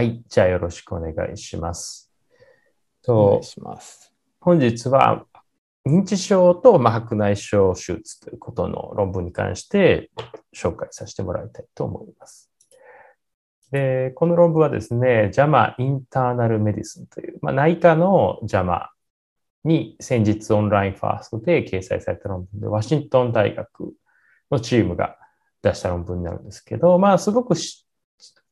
はい。じゃあよろしくお願いします。とお願いします。本日は認知症と白内障手術ということの論文に関して紹介させてもらいたいと思います。で、この論文はですね、JAMA インターナルメディスンという、まあ、内科の JAMA に先日オンラインファーストで掲載された論文で、ワシントン大学のチームが出した論文になるんですけど、まあ、すごく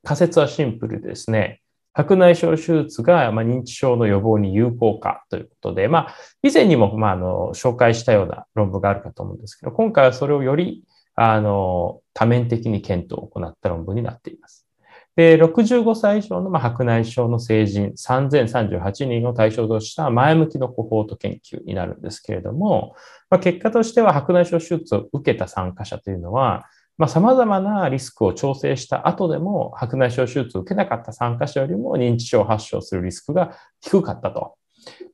仮説はシンプルですね。白内障手術が、認知症の予防に有効かということで、まあ、以前にも、まあ、の、紹介したような論文があるかと思うんですけど、今回はそれをより、あの、多面的に検討を行った論文になっています。で、65歳以上の白内障の成人3038人を対象とした前向きのコホート研究になるんですけれども、まあ、結果としては白内障手術を受けた参加者というのは、まあ、様々なリスクを調整した後でも白内障手術を受けなかった参加者よりも認知症発症するリスクが低かったと。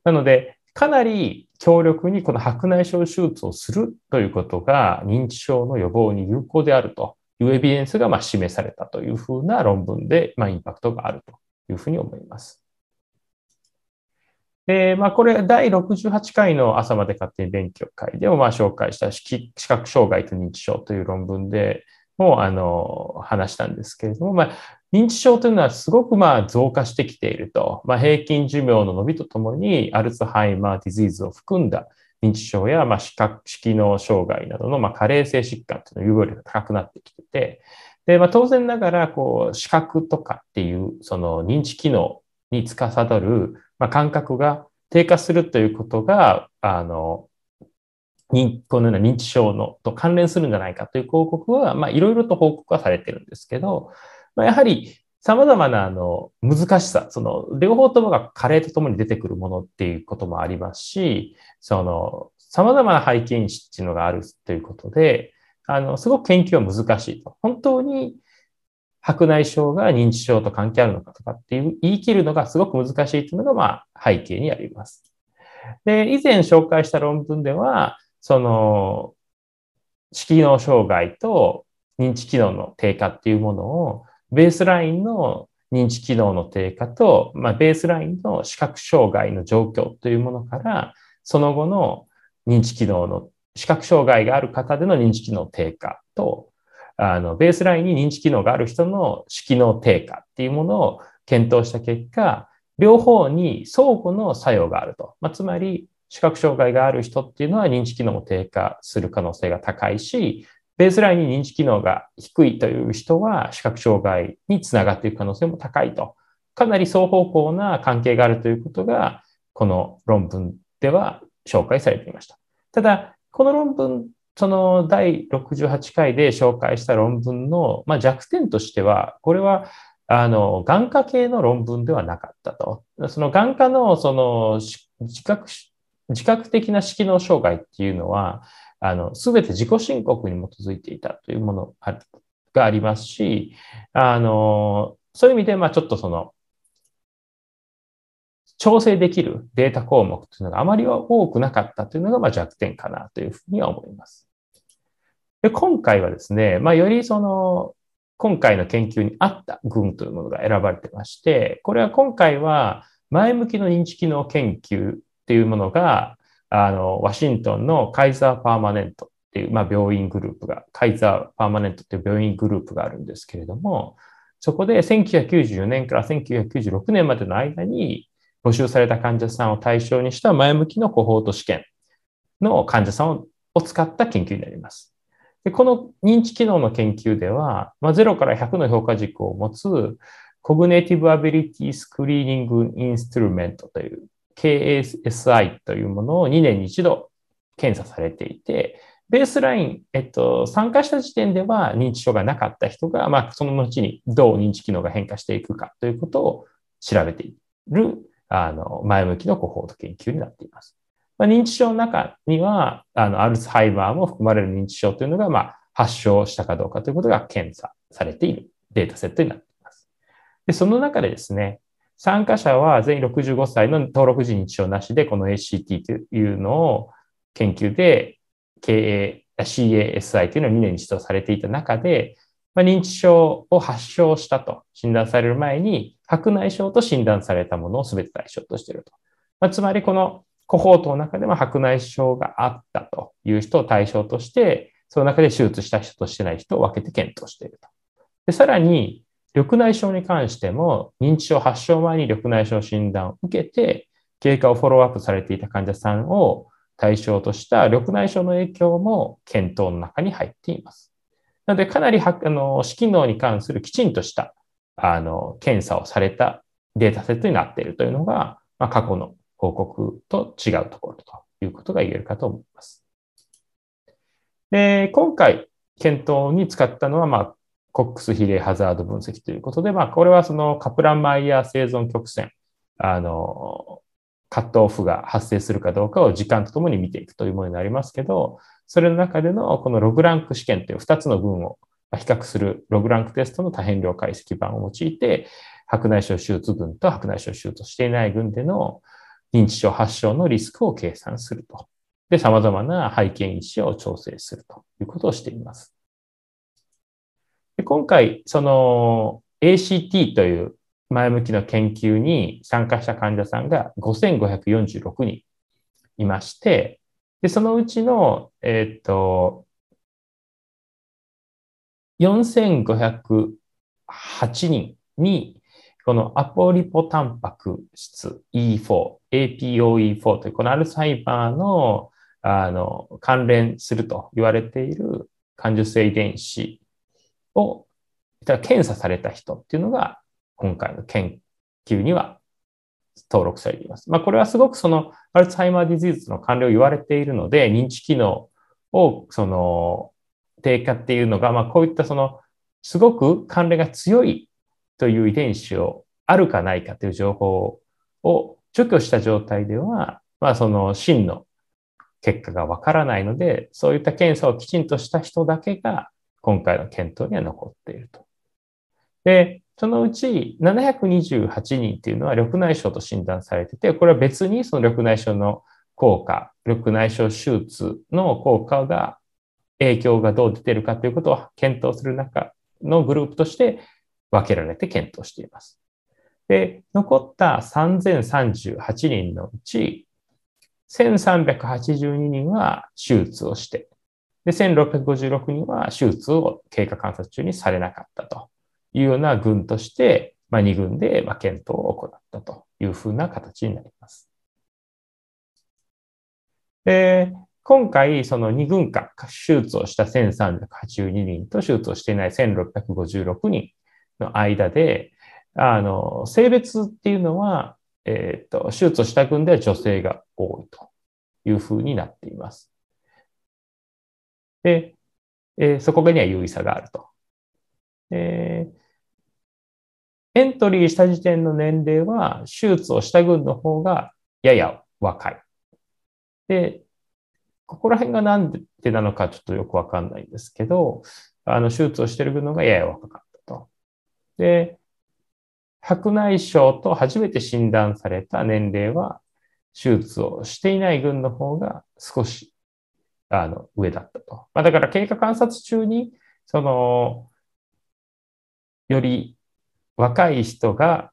なので、かなり強力にこの白内障手術をするということが認知症の予防に有効であるというエビデンスがま示されたというふうな論文で、まインパクトがあるというふうに思います。で、まあ、これ、第68回の朝まで勝手に勉強会でも、まあ、紹介した視覚障害と認知症という論文でも、あの、話したんですけれども、まあ、認知症というのはすごく、まあ、増加してきていると。まあ、平均寿命の伸びとともに、 Alzheimer disease を含んだ認知症や、まあ、視覚、視機能障害などの、まあ、加齢性疾患というの有病率が高くなってきてて、で、まあ、当然ながら、こう、視覚とかっていう、その認知機能に司る、まあ、感覚が低下するということが、あの、このような認知症のと関連するんじゃないかという広告は、まあ、いろいろと報告はされてるんですけど、まあ、やはり様々なあの難しさ、その両方ともが加齢とともに出てくるものっていうこともありますし、その様々な背景値っていうのがあるということで、あの、すごく研究は難しいと。本当に白内障が認知症と関係あるのかとかっていう言い切るのがすごく難しいというのが、まあ、背景にあります。で、以前紹介した論文では、その、色脳障害と認知機能の低下っていうものをベースラインの認知機能の低下と、まあ、ベースラインの視覚障害の状況というものから、その後の認知機能の、視覚障害がある方での認知機能低下と、あの、ベースラインに認知機能がある人の視機能低下っていうものを検討した結果、両方に相互の作用があると。まあ、つまり、視覚障害がある人っていうのは認知機能も低下する可能性が高いし、ベースラインに認知機能が低いという人は視覚障害につながっていく可能性も高いと。かなり双方向な関係があるということが、この論文では紹介されていました。ただ、この論文、その第68回で紹介した論文の、まあ、弱点としては、これは、あの、眼科系の論文ではなかったと。その眼科の、その、自覚、自覚的な色脳障害っていうのは、あの、すべて自己申告に基づいていたというものがありますし、あの、そういう意味で、まあちょっとその、調整できるデータ項目というのがあまり多くなかったというのがまあ弱点かなというふうには思います。で今回はですね、まあ、よりその、今回の研究に合った群というものが選ばれてまして、これは今回は前向きの認知機能研究っていうものがあの、ワシントンのカイザーパーマネントっていう、まあ、病院グループが、カイザーパーマネントっていう病院グループがあるんですけれども、そこで1994年から1996年までの間に募集された患者さんを対象にした前向きのコホート試験の患者さんを使った研究になります。でこの認知機能の研究では、まあ、0から100の評価軸を持つ Cognitive Ability Screening Instrument という CASI というものを2年に一度検査されていて、ベースライン、えっと、参加した時点では認知症がなかった人が、まあ、その後にどう認知機能が変化していくかということを調べている、あの、前向きのコホート研究になっています。まあ、認知症の中には、あの、アルツハイマーも含まれる認知症というのが、まあ、発症したかどうかということが検査されているデータセットになっています。で、その中でですね、参加者は全員65歳の登録時認知症なしで、この ACT というのを研究で経営、CASI というのを2年に指導されていた中で、まあ、認知症を発症したと診断される前に白内障と診断されたものを全て対象としていると。まあ、つまりこのコホートの中でも白内障があったという人を対象として、その中で手術した人としてない人を分けて検討していると。でさらに、緑内障に関しても、認知症発症前に緑内障診断を受けて、経過をフォローアップされていた患者さんを対象とした緑内障の影響も検討の中に入っています。なので、かなりあの視機能に関するきちんとしたあの検査をされたデータセットになっているというのが、まあ、過去の報告と違うところということが言えるかと思います。で今回、検討に使ったのは、まあ、コックス比例ハザード分析ということで、まあ、これはそのカプランマイヤー生存曲線、あの、カットオフが発生するかどうかを時間とともに見ていくというものになりますけど、それの中でのこのログランク試験という2つの群を比較するログランクテストの多変量解析版を用いて、白内障手術群と白内障手術していない群での認知症発症のリスクを計算すると。で、様々な背景因子を調整するということをしています。で今回、その ACT という前向きの研究に参加した患者さんが5546人いまして、で、そのうちの、えっ、と、4508人に、このアポリポタンパク質 E4、APOE4 というこのアルツハイマーのあの関連すると言われている感受性遺伝子を検査された人っていうのが今回の研究には登録されています。まあ、これはすごくその Alzheimer Disease の関連を言われているので、認知機能をその低下っていうのが、まあ、こういったそのすごく関連が強いという遺伝子をあるかないかという情報を除去した状態では、まあ、その真の結果がわからないので、そういった検査をきちんとした人だけが今回の検討には残っていると。で、そのうち728人っていうのは緑内障と診断されてて、これは別にその緑内障の効果、緑内障手術の効果が、影響がどう出てるかということを検討する中のグループとして分けられて検討しています。で、残った3038人のうち、1382人は手術をして、で、1656人は手術を経過観察中にされなかったと。いうような群として、まあ、2軍で検討を行ったというふうな形になります。で今回、その2軍間、手術をした1382人と手術をしていない1656人の間で、あの、性別っていうのは、えっ、ー、と、手術をした群では女性が多いというふうになっています。で、えー、そこには優位差があると。えーエントリーした時点の年齢は、手術をした群の方がやや若い。で、ここら辺がなんでなのかちょっとよくわかんないんですけど、あの、手術をしてる群のがやや若かったと。で、白内障と初めて診断された年齢は、手術をしていない群の方が少し、あの、上だったと。まあ、だから経過観察中に、その、より若い人が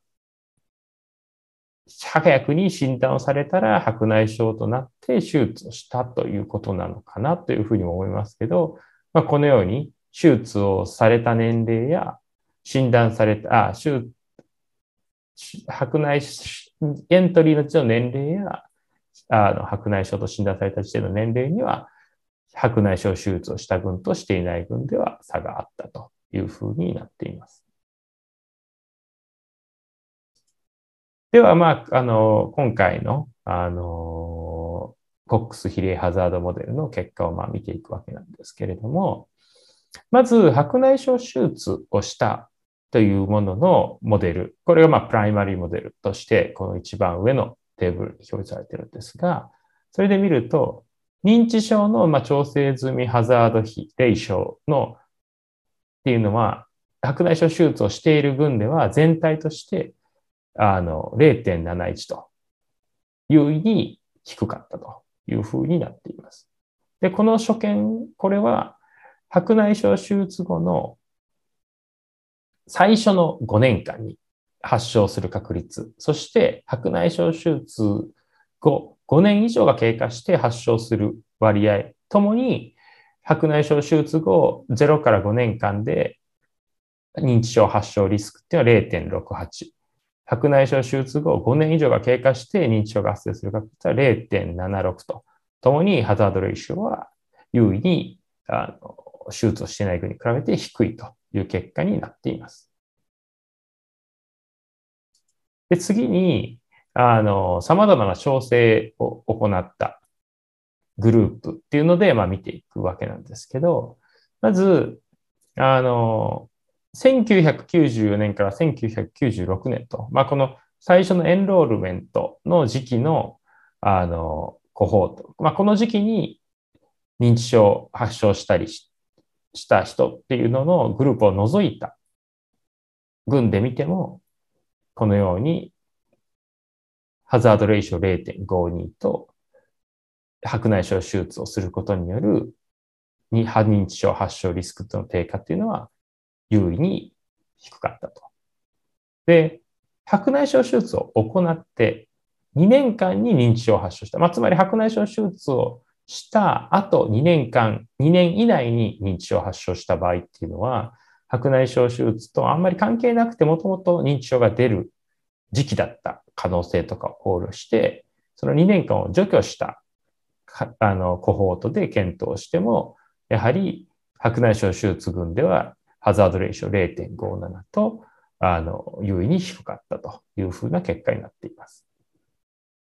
早くに診断をされたら白内障となって手術をしたということなのかなというふうにも思いますけど、まあ、このように手術をされた年齢や診断された、あ、手白内エントリーのうちの年齢やあの白内障と診断された時点の年齢には白内障手術をした群としていない群では差があったというふうになっています。では、まあ、あの、今回の、あの、コックス比例ハザードモデルの結果をまあ見ていくわけなんですけれども、まず、白内障手術をしたというもののモデル。これがまあプライマリーモデルとして、この一番上のテーブルに表示されているんですが、それで見ると、認知症のまあ調整済みハザード比、レイショのっていうのは、白内障手術をしている群では全体としてあの、0.71と優位に低かったというふうになっています。で、この所見、これは白内障手術後の最初の5年間に発症する確率、そして白内障手術後、5年以上が経過して発症する割合ともに、白内障手術後0から5年間で認知症発症リスクっていうのは0.68。白内障手術後5年以上が経過して認知症が発生する確率は0.76と、ともにハザードレイショは優位にあの手術をしていない国に比べて低いという結果になっています。で次に、あの、様々な調整を行ったグループっていうので、まあ見ていくわけなんですけど、まず、あの、1994年から1996年と、まあこの最初のエンロールメントの時期の、あの、コホート、まあこの時期に認知症発症したりしした人っていうののグループを除いた群で見ても、このように、ハザードレイション0.52と、白内障手術をすることによる、に、歯認知症発症リスクとの低下っていうのは、優位に低かったと。で、白内障手術を行って、2年間に認知症を発症した。まあ、つまり白内障手術をした後2年間、2年以内に認知症を発症した場合っていうのは、白内障手術とあんまり関係なくてもともと認知症が出る時期だった可能性とかを考慮して、その2年間を除去したあのコホートで検討しても、やはり白内障手術群ではハザードレーション0.57とあの優位に低かったというふうな結果になっています。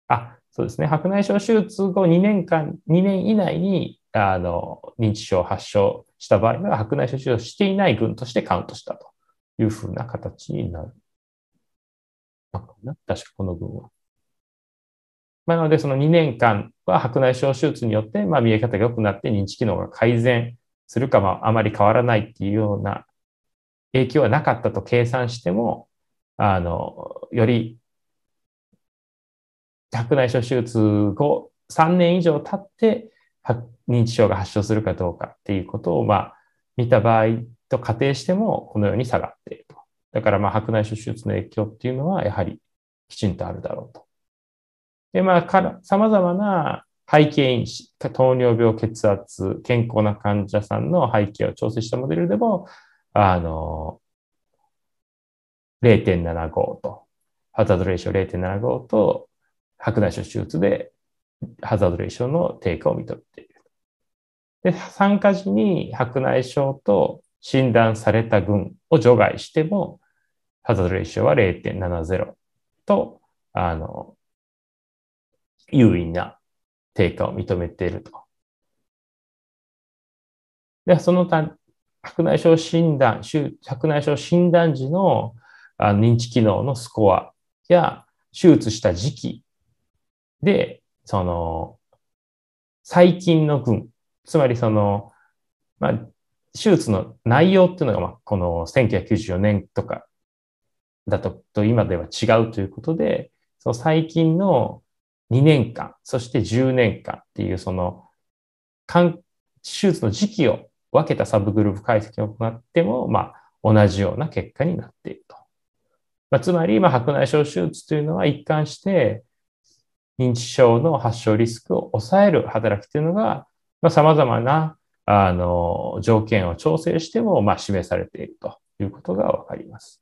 あ、そうですね。白内障手術後2年間、2年以内にあの認知症発症した場合は白内障手術をしていない群としてカウントしたというふうな形になる。確かこの群は。まあ、なので、その2年間は白内障手術によって、まあ、見え方が良くなって認知機能が改善するかもあまり変わらないっていうような影響はなかったと計算しても、あの、より白内障手術後3年以上経って認知症が発症するかどうかっていうことを、まあ、見た場合と仮定しても、このように下がっていると。だから、まあ、白内障手術の影響っていうのは、やはりきちんとあるだろうと。で、まあ、から、様々な背景因子、糖尿病、血圧、健康な患者さんの背景を調整したモデルでも、あの、0.75と、ハザードレーション0.75と、白内障手術でハザードレーションの低下を認めている。で、参加時に白内障と診断された群を除外しても、ハザードレーションは0.70と、あの、優位な低下を認めていると。で、その他、白内障診断、白内障診断時の認知機能のスコアや手術した時期で、その、最近の群、つまりその、まあ、手術の内容っていうのが、まあ、この1994年とかだと、と今では違うということで、その最近の2年間、そして10年間っていうその、手術の時期を分けたサブグループ解析を行っても、まあ、同じような結果になっていると。まあ、つまり、まあ、白内障手術というのは一貫して、認知症の発症リスクを抑える働きというのが、まあ、様々な、あの、条件を調整しても、まあ、示されているということがわかります。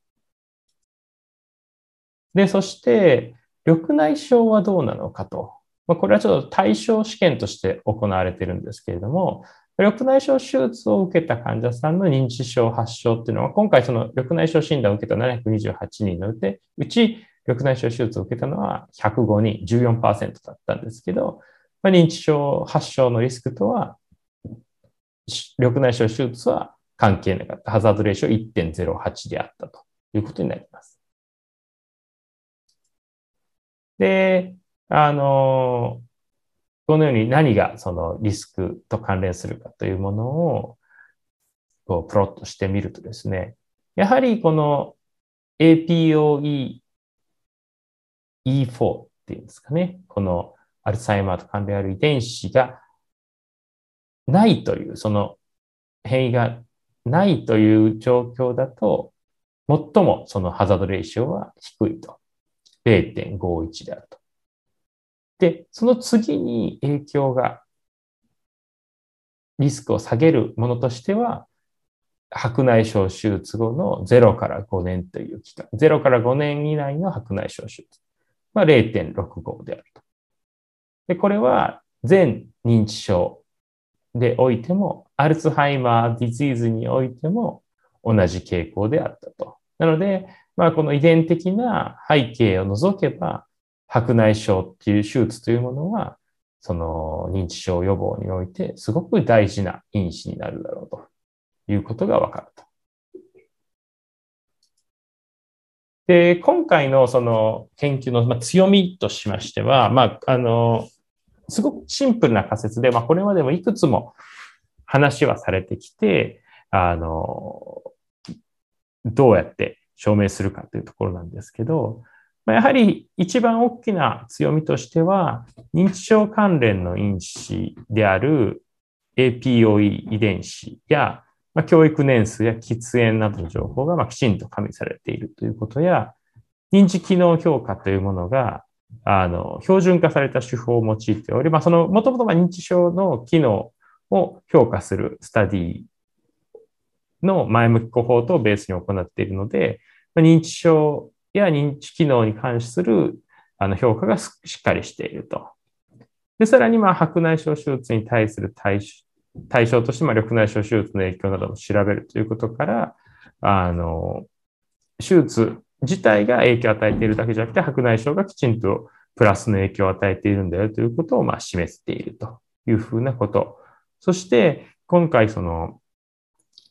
で、そして、緑内障はどうなのかと。まあ、これはちょっと対象試験として行われているんですけれども、緑内障手術を受けた患者さんの認知症発症っていうのは、今回その緑内障診断を受けた728人の、うち緑内障手術を受けたのは105人、14%だったんですけど、まあ、認知症発症のリスクとは、緑内障手術は関係なかった。ハザードレーション1.08であったということになります。で、あの、このように何がそのリスクと関連するかというものをこうプロットしてみるとですね、やはりこの APOE E4 っていうんですかね。このアルツハイマーと関連ある遺伝子がないという、その変異がないという状況だと、最もその hazard ratio は低いと。0.51であると。で、その次に影響が、リスクを下げるものとしては、白内障手術後の0から5年という期間、0から5年以内の白内障手術は0.65であると。で、これは全認知症でおいても、 Alzheimer Disease においても同じ傾向であったと。なので、まあ、この遺伝的な背景を除けば、白内障っていう手術というものは、その認知症予防においてすごく大事な因子になるだろうということがわかると。で、今回のその研究の強みとしましては、まあ、あの、すごくシンプルな仮説で、まあ、これまでもいくつも話はされてきて、あの、どうやって証明するかというところなんですけど、やはり一番大きな強みとしては、認知症関連の因子である APOE 遺伝子や、まあ、教育年数や喫煙などの情報がまあきちんと加味されているということや、認知機能評価というものが、あの、標準化された手法を用いており、まあ、その、もともと認知症の機能を評価するスタディの前向きコホートをベースに行っているので、認知症や認知機能に関するあの評価がしっかりしていると。で、さらに、まあ、白内障手術に対する対処対象として、まあ、緑内障手術の影響なども調べるということから、あの、手術自体が影響を与えているだけじゃなくて、白内障がきちんとプラスの影響を与えているんだよということを、まあ、示しているというふうなこと。そして、今回、その、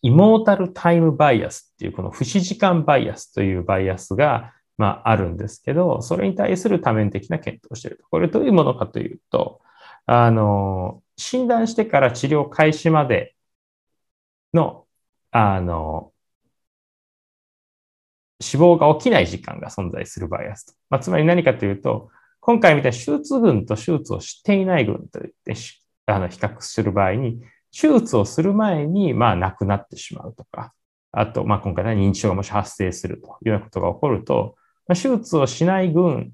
イモータルタイムバイアスっていう、この不死時間バイアスというバイアスが、まあ、あるんですけど、それに対する多面的な検討をしていると。これどういうものかというと、あの、診断してから治療開始までの、あの、死亡が起きない時間が存在するバイアスと。まあ、つまり何かというと、今回みたいに手術群と手術をしていない群といってあの比較する場合に、手術をする前に、まあ、亡くなってしまうとか、あと、まあ、今回は認知症がもし発生するというようなことが起こると、ま、手術をしない群、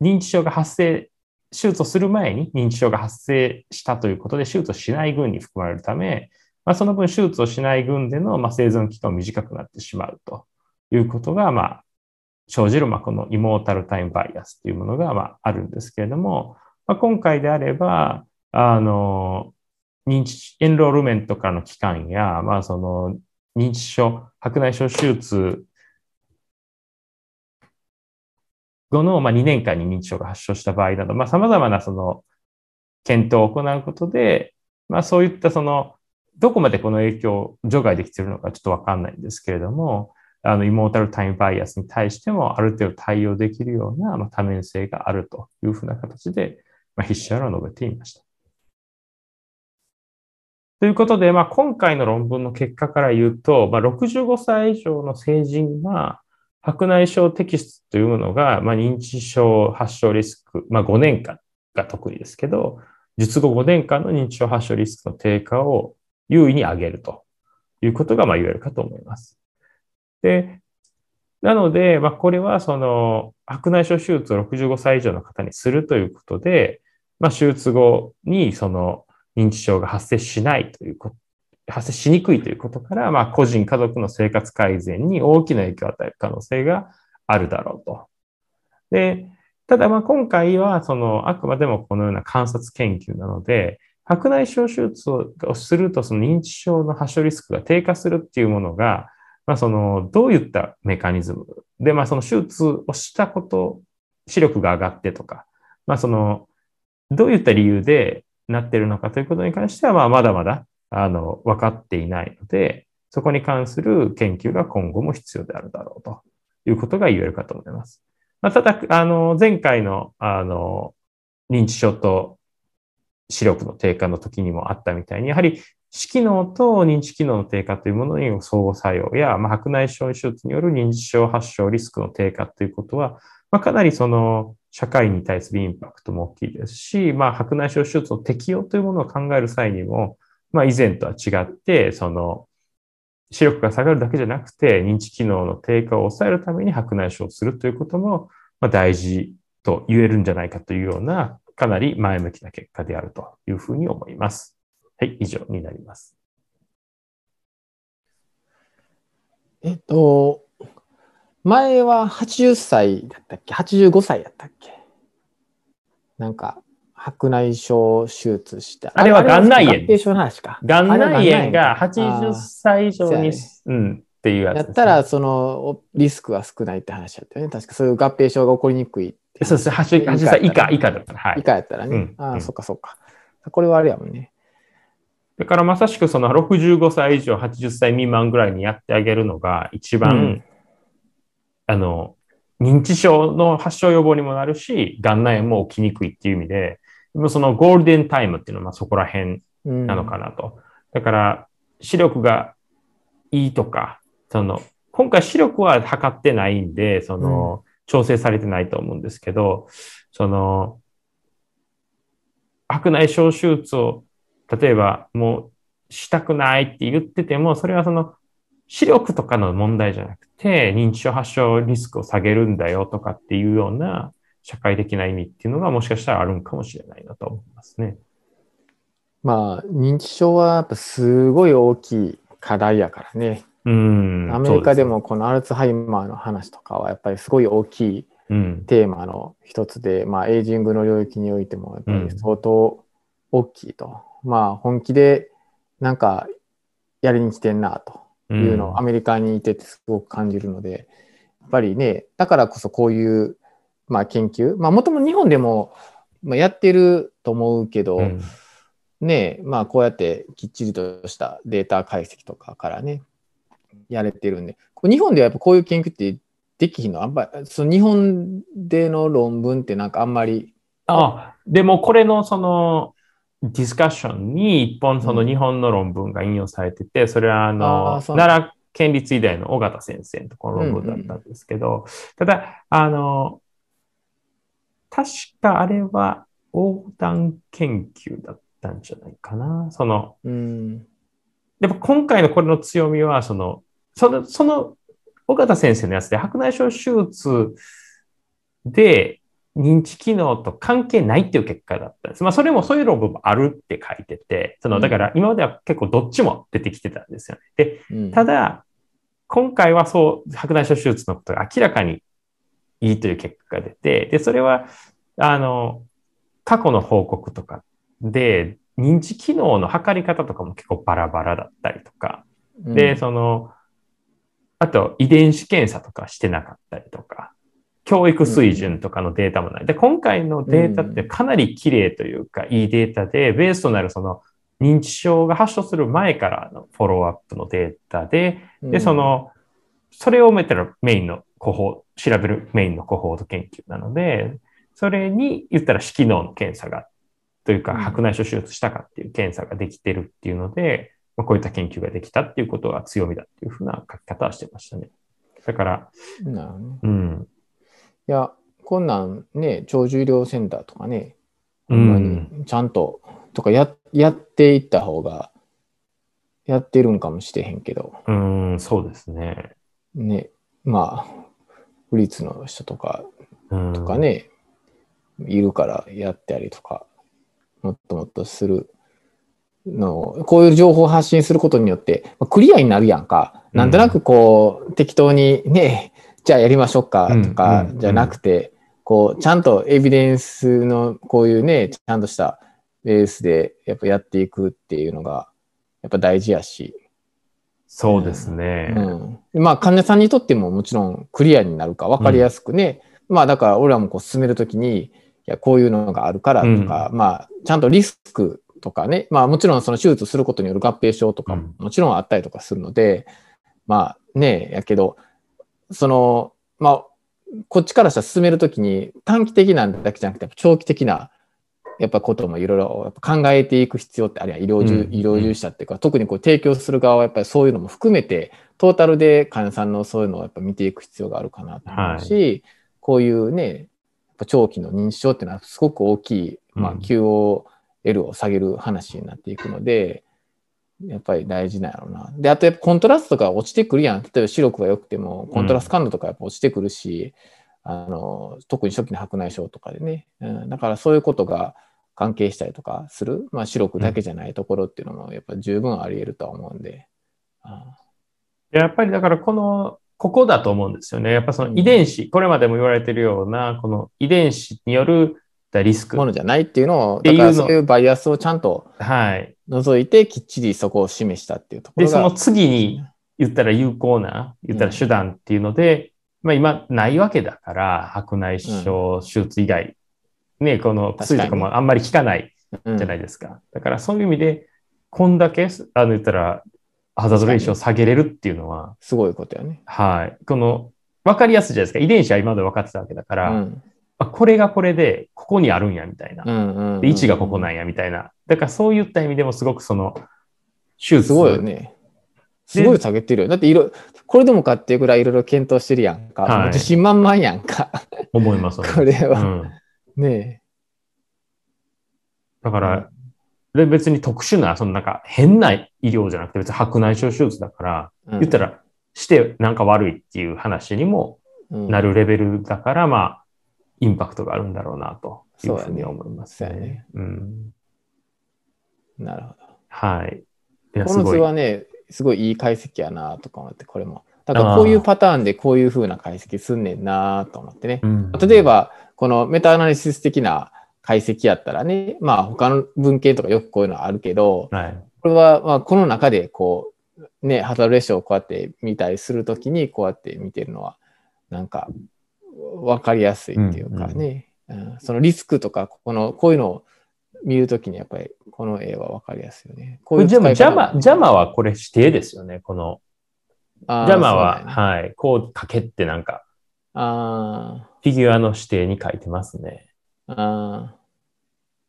認知症が発生、手術をする前に認知症が発生したということで、手術をしない群に含まれるため、まあ、その分手術をしない群での、まあ、生存期間が短くなってしまうということが、まあ、生じる、まあ、このイモータルタイムバイアスというものが、まあ、あるんですけれども、まあ、今回であれば、あの、認知、エンロールメントからの期間や、まあその認知症、白内障手術後の、まあ、2年間に認知症が発症した場合など、まあ、様々なその検討を行うことで、まあ、そういったその、どこまでこの影響を除外できているのかちょっとわかんないんですけれども、あの、イモータルタイムバイアスに対してもある程度対応できるような、まあ、多面性があるというふうな形で、まあ、筆者は述べていました。ということで、まあ、今回の論文の結果から言うと、まあ、65歳以上の成人は、白内障摘出というものが、まあ、認知症発症リスク、まあ、5年間が特にですけど、術後5年間の認知症発症リスクの低下を優位に上げるということが、まあ、言えるかと思います。で、なので、まあ、これは、その、白内障手術を65歳以上の方にするということで、まあ、手術後に、その、認知症が発生しないということ、発生しにくいということから、まあ、個人、家族の生活改善に大きな影響を与える可能性があるだろうと。で、ただ、まあ、今回は、その、あくまでもこのような観察研究なので、白内障手術をすると、その認知症の発症リスクが低下するっていうものが、まあ、その、どういったメカニズム？で、まあ、その手術をしたこと、視力が上がってとか、まあ、その、どういった理由で、なってるのかということに関しては、まあ、まだまだ、あの、分かっていないので、そこに関する研究が今後も必要であるだろうということが言えるかと思います。まあ、ただ、あの、前回の、あの、認知症と視力の低下の時にもあったみたいに、やはり視機能と認知機能の低下というものに相互作用や、まあ、白内障手術による認知症発症リスクの低下ということは、まあ、かなりその社会に対するインパクトも大きいですし、まあ、白内障手術の適用というものを考える際にも、まあ、以前とは違って、その、視力が下がるだけじゃなくて、認知機能の低下を抑えるために白内障をするということも、まあ、大事と言えるんじゃないかというような、かなり前向きな結果であるというふうに思います。はい、以上になります。えっと、前は80歳だったっけ ?85 歳だったっけ？なんか、白内障手術して。あれは眼内炎。合併症の話か。眼内炎が80歳以上に、うん、っていうやつ、ね、やったら、その、リスクは少ないって話だったよね。確かそういう合併症が起こりにくいそうです。80, 80歳以下、以下だったら。はい。以下やったらね。うん、ああ、うん、そっかそっか。これはあれやもんね。だからまさしくその65歳以上、80歳未満ぐらいにやってあげるのが一番、うん、あの、認知症の発症予防にもなるし、眼内炎も起きにくいっていう意味で、そのゴールデンタイムっていうのはまあそこら辺なのかなと。うん、だから、視力がいいとか、その、今回視力は測ってないんで、その、調整されてないと思うんですけど、その、白内障手術を、例えばもうしたくないって言ってても、それはその視力とかの問題じゃなくて、認知症発症リスクを下げるんだよとかっていうような社会的な意味っていうのがもしかしたらあるんかもしれないなと思いますね。まあ、認知症はやっぱすごい大きい課題やからね。うん。アメリカでもこのアルツハイマーの話とかはやっぱりすごい大きいテーマの一つで、うん、まあ、エイジングの領域においてもやっぱり相当大きいと。うん、まあ、本気でなんかやりに来てんなと。いうのをアメリカにいててすごく感じるので、やっぱりね、だからこそこういう、まあ、研究、まあ、もともと日本でもやってると思うけど、うん、ね、まあ、こうやってきっちりとしたデータ解析とかからね、やれてるんで、日本ではやっぱこういう研究ってできひんの？あんまり、その日本での論文ってなんかあんまり。ああ、でもこれのその、ディスカッションに一本その日本の論文が引用されてて、それはあの、奈良県立医大の尾形先生のところの論文だったんですけど、ただ、あの、確かあれは横断研究だったんじゃないかな。その、うん、やっぱ今回のこれの強みは、その、その、その、尾形先生のやつで白内障手術で、認知機能と関係ないっていう結果だったんです。まあ、それもそういう論文もあるって書いてて、その、だから今までは結構どっちも出てきてたんですよね。で、ただ、今回はそう、白内障手術のことが明らかにいいという結果が出て、で、それは、あの、過去の報告とかで、認知機能の測り方とかも結構バラバラだったりとか、で、その、あと遺伝子検査とかしてなかったりとか、教育水準とかのデータもない。で、今回のデータってかなり綺麗というか、いいデータで、ベースとなるその認知症が発症する前からのフォローアップのデータで、で、その、それをめたらメインのコホ調べるメインのコホード研究なので、それに言ったら色脳の検査が、というか白内障手術したかっていう検査ができてるっていうので、まあ、こういった研究ができたっていうことが強みだっていうふうな書き方はしてましたね。だから、うん。いや、こんなんね、長寿医療センターとかね、ほんちゃんと、とかややっていった方が、やってるんかもしれへんけど。うん、そうですね。ね、まあ、府立の人とか、とかね、いるからやったりとか、もっともっとするのこういう情報を発信することによって、クリアになるやんか。なんとなくこう、適当にね、じゃあやりましょうかとかじゃなくて、こう、ちゃんとエビデンスのこういうね、ちゃんとしたベースでやっぱやっていくっていうのが、やっぱ大事やし。そうですね。うん。まあ、患者さんにとってももちろんクリアになるか分かりやすくね。うん、まあ、だから俺らもこう進めるときに、いや、こういうのがあるからとか、うん、まあ、ちゃんとリスクとかね、まあもちろんその手術することによる合併症とかももちろんあったりとかするので、うん、まあね、やけど、その、まあ、こっちからしたら進めるときに短期的なんだけじゃなくて、長期的なやっぱこともいろいろ考えていく必要ってあるいは医療従、医療従事者っていうか、特にこう提供する側はやっぱりそういうのも含めて、トータルで患者さんのそういうのをやっぱ見ていく必要があるかなと思うし、はい、こういうね、やっぱ長期の認知症っていうのはすごく大きい、まあ、QOL を下げる話になっていくので、やっぱり大事なんやろうな。で、あとやっぱコントラストが落ちてくるやん。例えば白くが良くても、コントラスト感度とかやっぱ落ちてくるし、あの、特に初期の白内障とかでね。うん、だからそういうことが関係したりとかする。まあ白くだけじゃないところっていうのもやっぱ十分あり得るとは思うんで。あやっぱりだからこの、ここだと思うんですよね。やっぱその遺伝子、これまでも言われてるような、この遺伝子によるリスク。ものじゃないっていうのを、だからそういうバイアスをちゃんとはい。除いてきっちりそこを示したっていうとこで、ろが。その次に言ったら有効な、言ったら手段っていうので、まあ今ないわけだから、白内障手術以外、ね、この薬とかもあんまり効かないうんじゃないですか。だからそういう意味で、こんだけ、あの言ったら、ハザードレーションを下げれるっていうのは、すごいことやね。はい。この、わかりやすいじゃないですか。遺伝子は今まで分かってたわけだから、うん。あこれがこれで、ここにあるんや、みたいな。うんうんうんで位置がここなんや、みたいな。だからそういった意味でもすごくその、手術。すごいよね。すごい下げてるよ。だっていろ、これでもかっていうぐらいいろいろ検討してるやんか。はい自信満々やんか。思います。これは。うん。ねえ。だから、で別に特殊な、そのなんか変な医療じゃなくて別に白内障手術だから、うん、言ったらしてなんか悪いっていう話にもうんなるレベルだから、まあ、インパクトがあるんだろうなというふうに思いますそうやねね。うん。なるほど。はい。いや、この図。はね、すごいいい解析やなとか思って、これも。だからこういうパターンでこういう風な解析すんねんなと思ってね。うん例えば、このメタアナリシス的な解析やったらね、まあ他の文献とかよくこういうのあるけど、はい。これはまあこの中でこう、ね、ハザードレーションをこうやって見たりするときにこうやって見てるのは、なんか分かりやすいっていうかね、うんそのリスクとか、この、こういうのを見るときにやっぱりこの絵は分かりやすいよね。ここれでも邪魔、邪魔はこれ指定ですよね。この、邪魔は、ねはい。こうかけってなんか、あフィギュアの指定に書いてますね。ーあー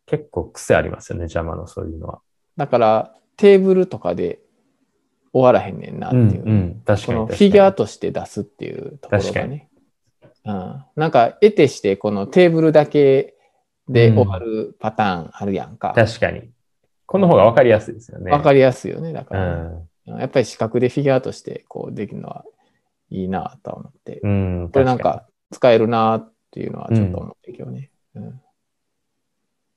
結構癖ありますよね、邪魔のそういうのは。だからテーブルとかで終わらへんねんなっていう。ん、確かこに確かに。のフィギュアとして出すっていうところがね。うん、なんか、得てして、このテーブルだけで終わるパターンあるやんか。確かに。この方が分かりやすいですよね。わかりやすいよね。だかうら、ん。やっぱり視覚でフィギュアとしてこうできるのはいいなと思って。うん。これなん。か使えるなっていうのはちょっと思って今日ね。うん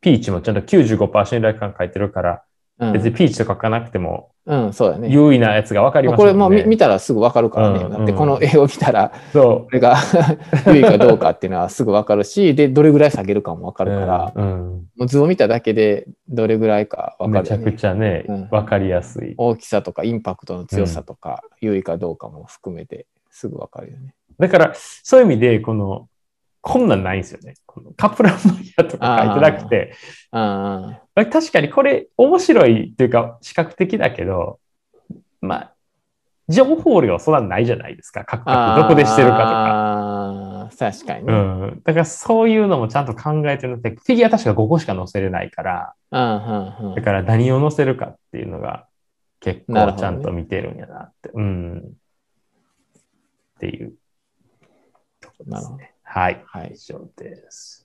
ピーチもちゃんと95%信頼感書いてるから、うん、別にピーチと書かなくても、うん、そうだね。優位なやつが分かりますこよね。れもう見見たらすぐわかるからね。うんだってこの絵を見たら、そこれが 優位かどうかっていうのはすぐわかるし、で、どれぐらい下げるかもわかう。るから、うん。もう図を見ただけでどれぐらいかわかるよね、めちゃくちゃねうん、分かりやすい。大きさとかインパクトの強さとか、優位かどうかも含めてすぐわかるよね。だから、そういう意味で、この、こんなんないんですよね。このカプランマイヤとか書いてなくて、あ確かにこれ面白いっていうか、視覚的だけど、まあ、情報量そんなないじゃないですか。各あ々どこでしてるかかとか。確かに。ね。うん。だからそういうのもちゃんと考えてるのって、フィギュア確か5個しか載せれないから、だから何を載せるかっていうのが結構ちゃんと見てるんやなって。うん。っていうところですね。はい。はい以上です。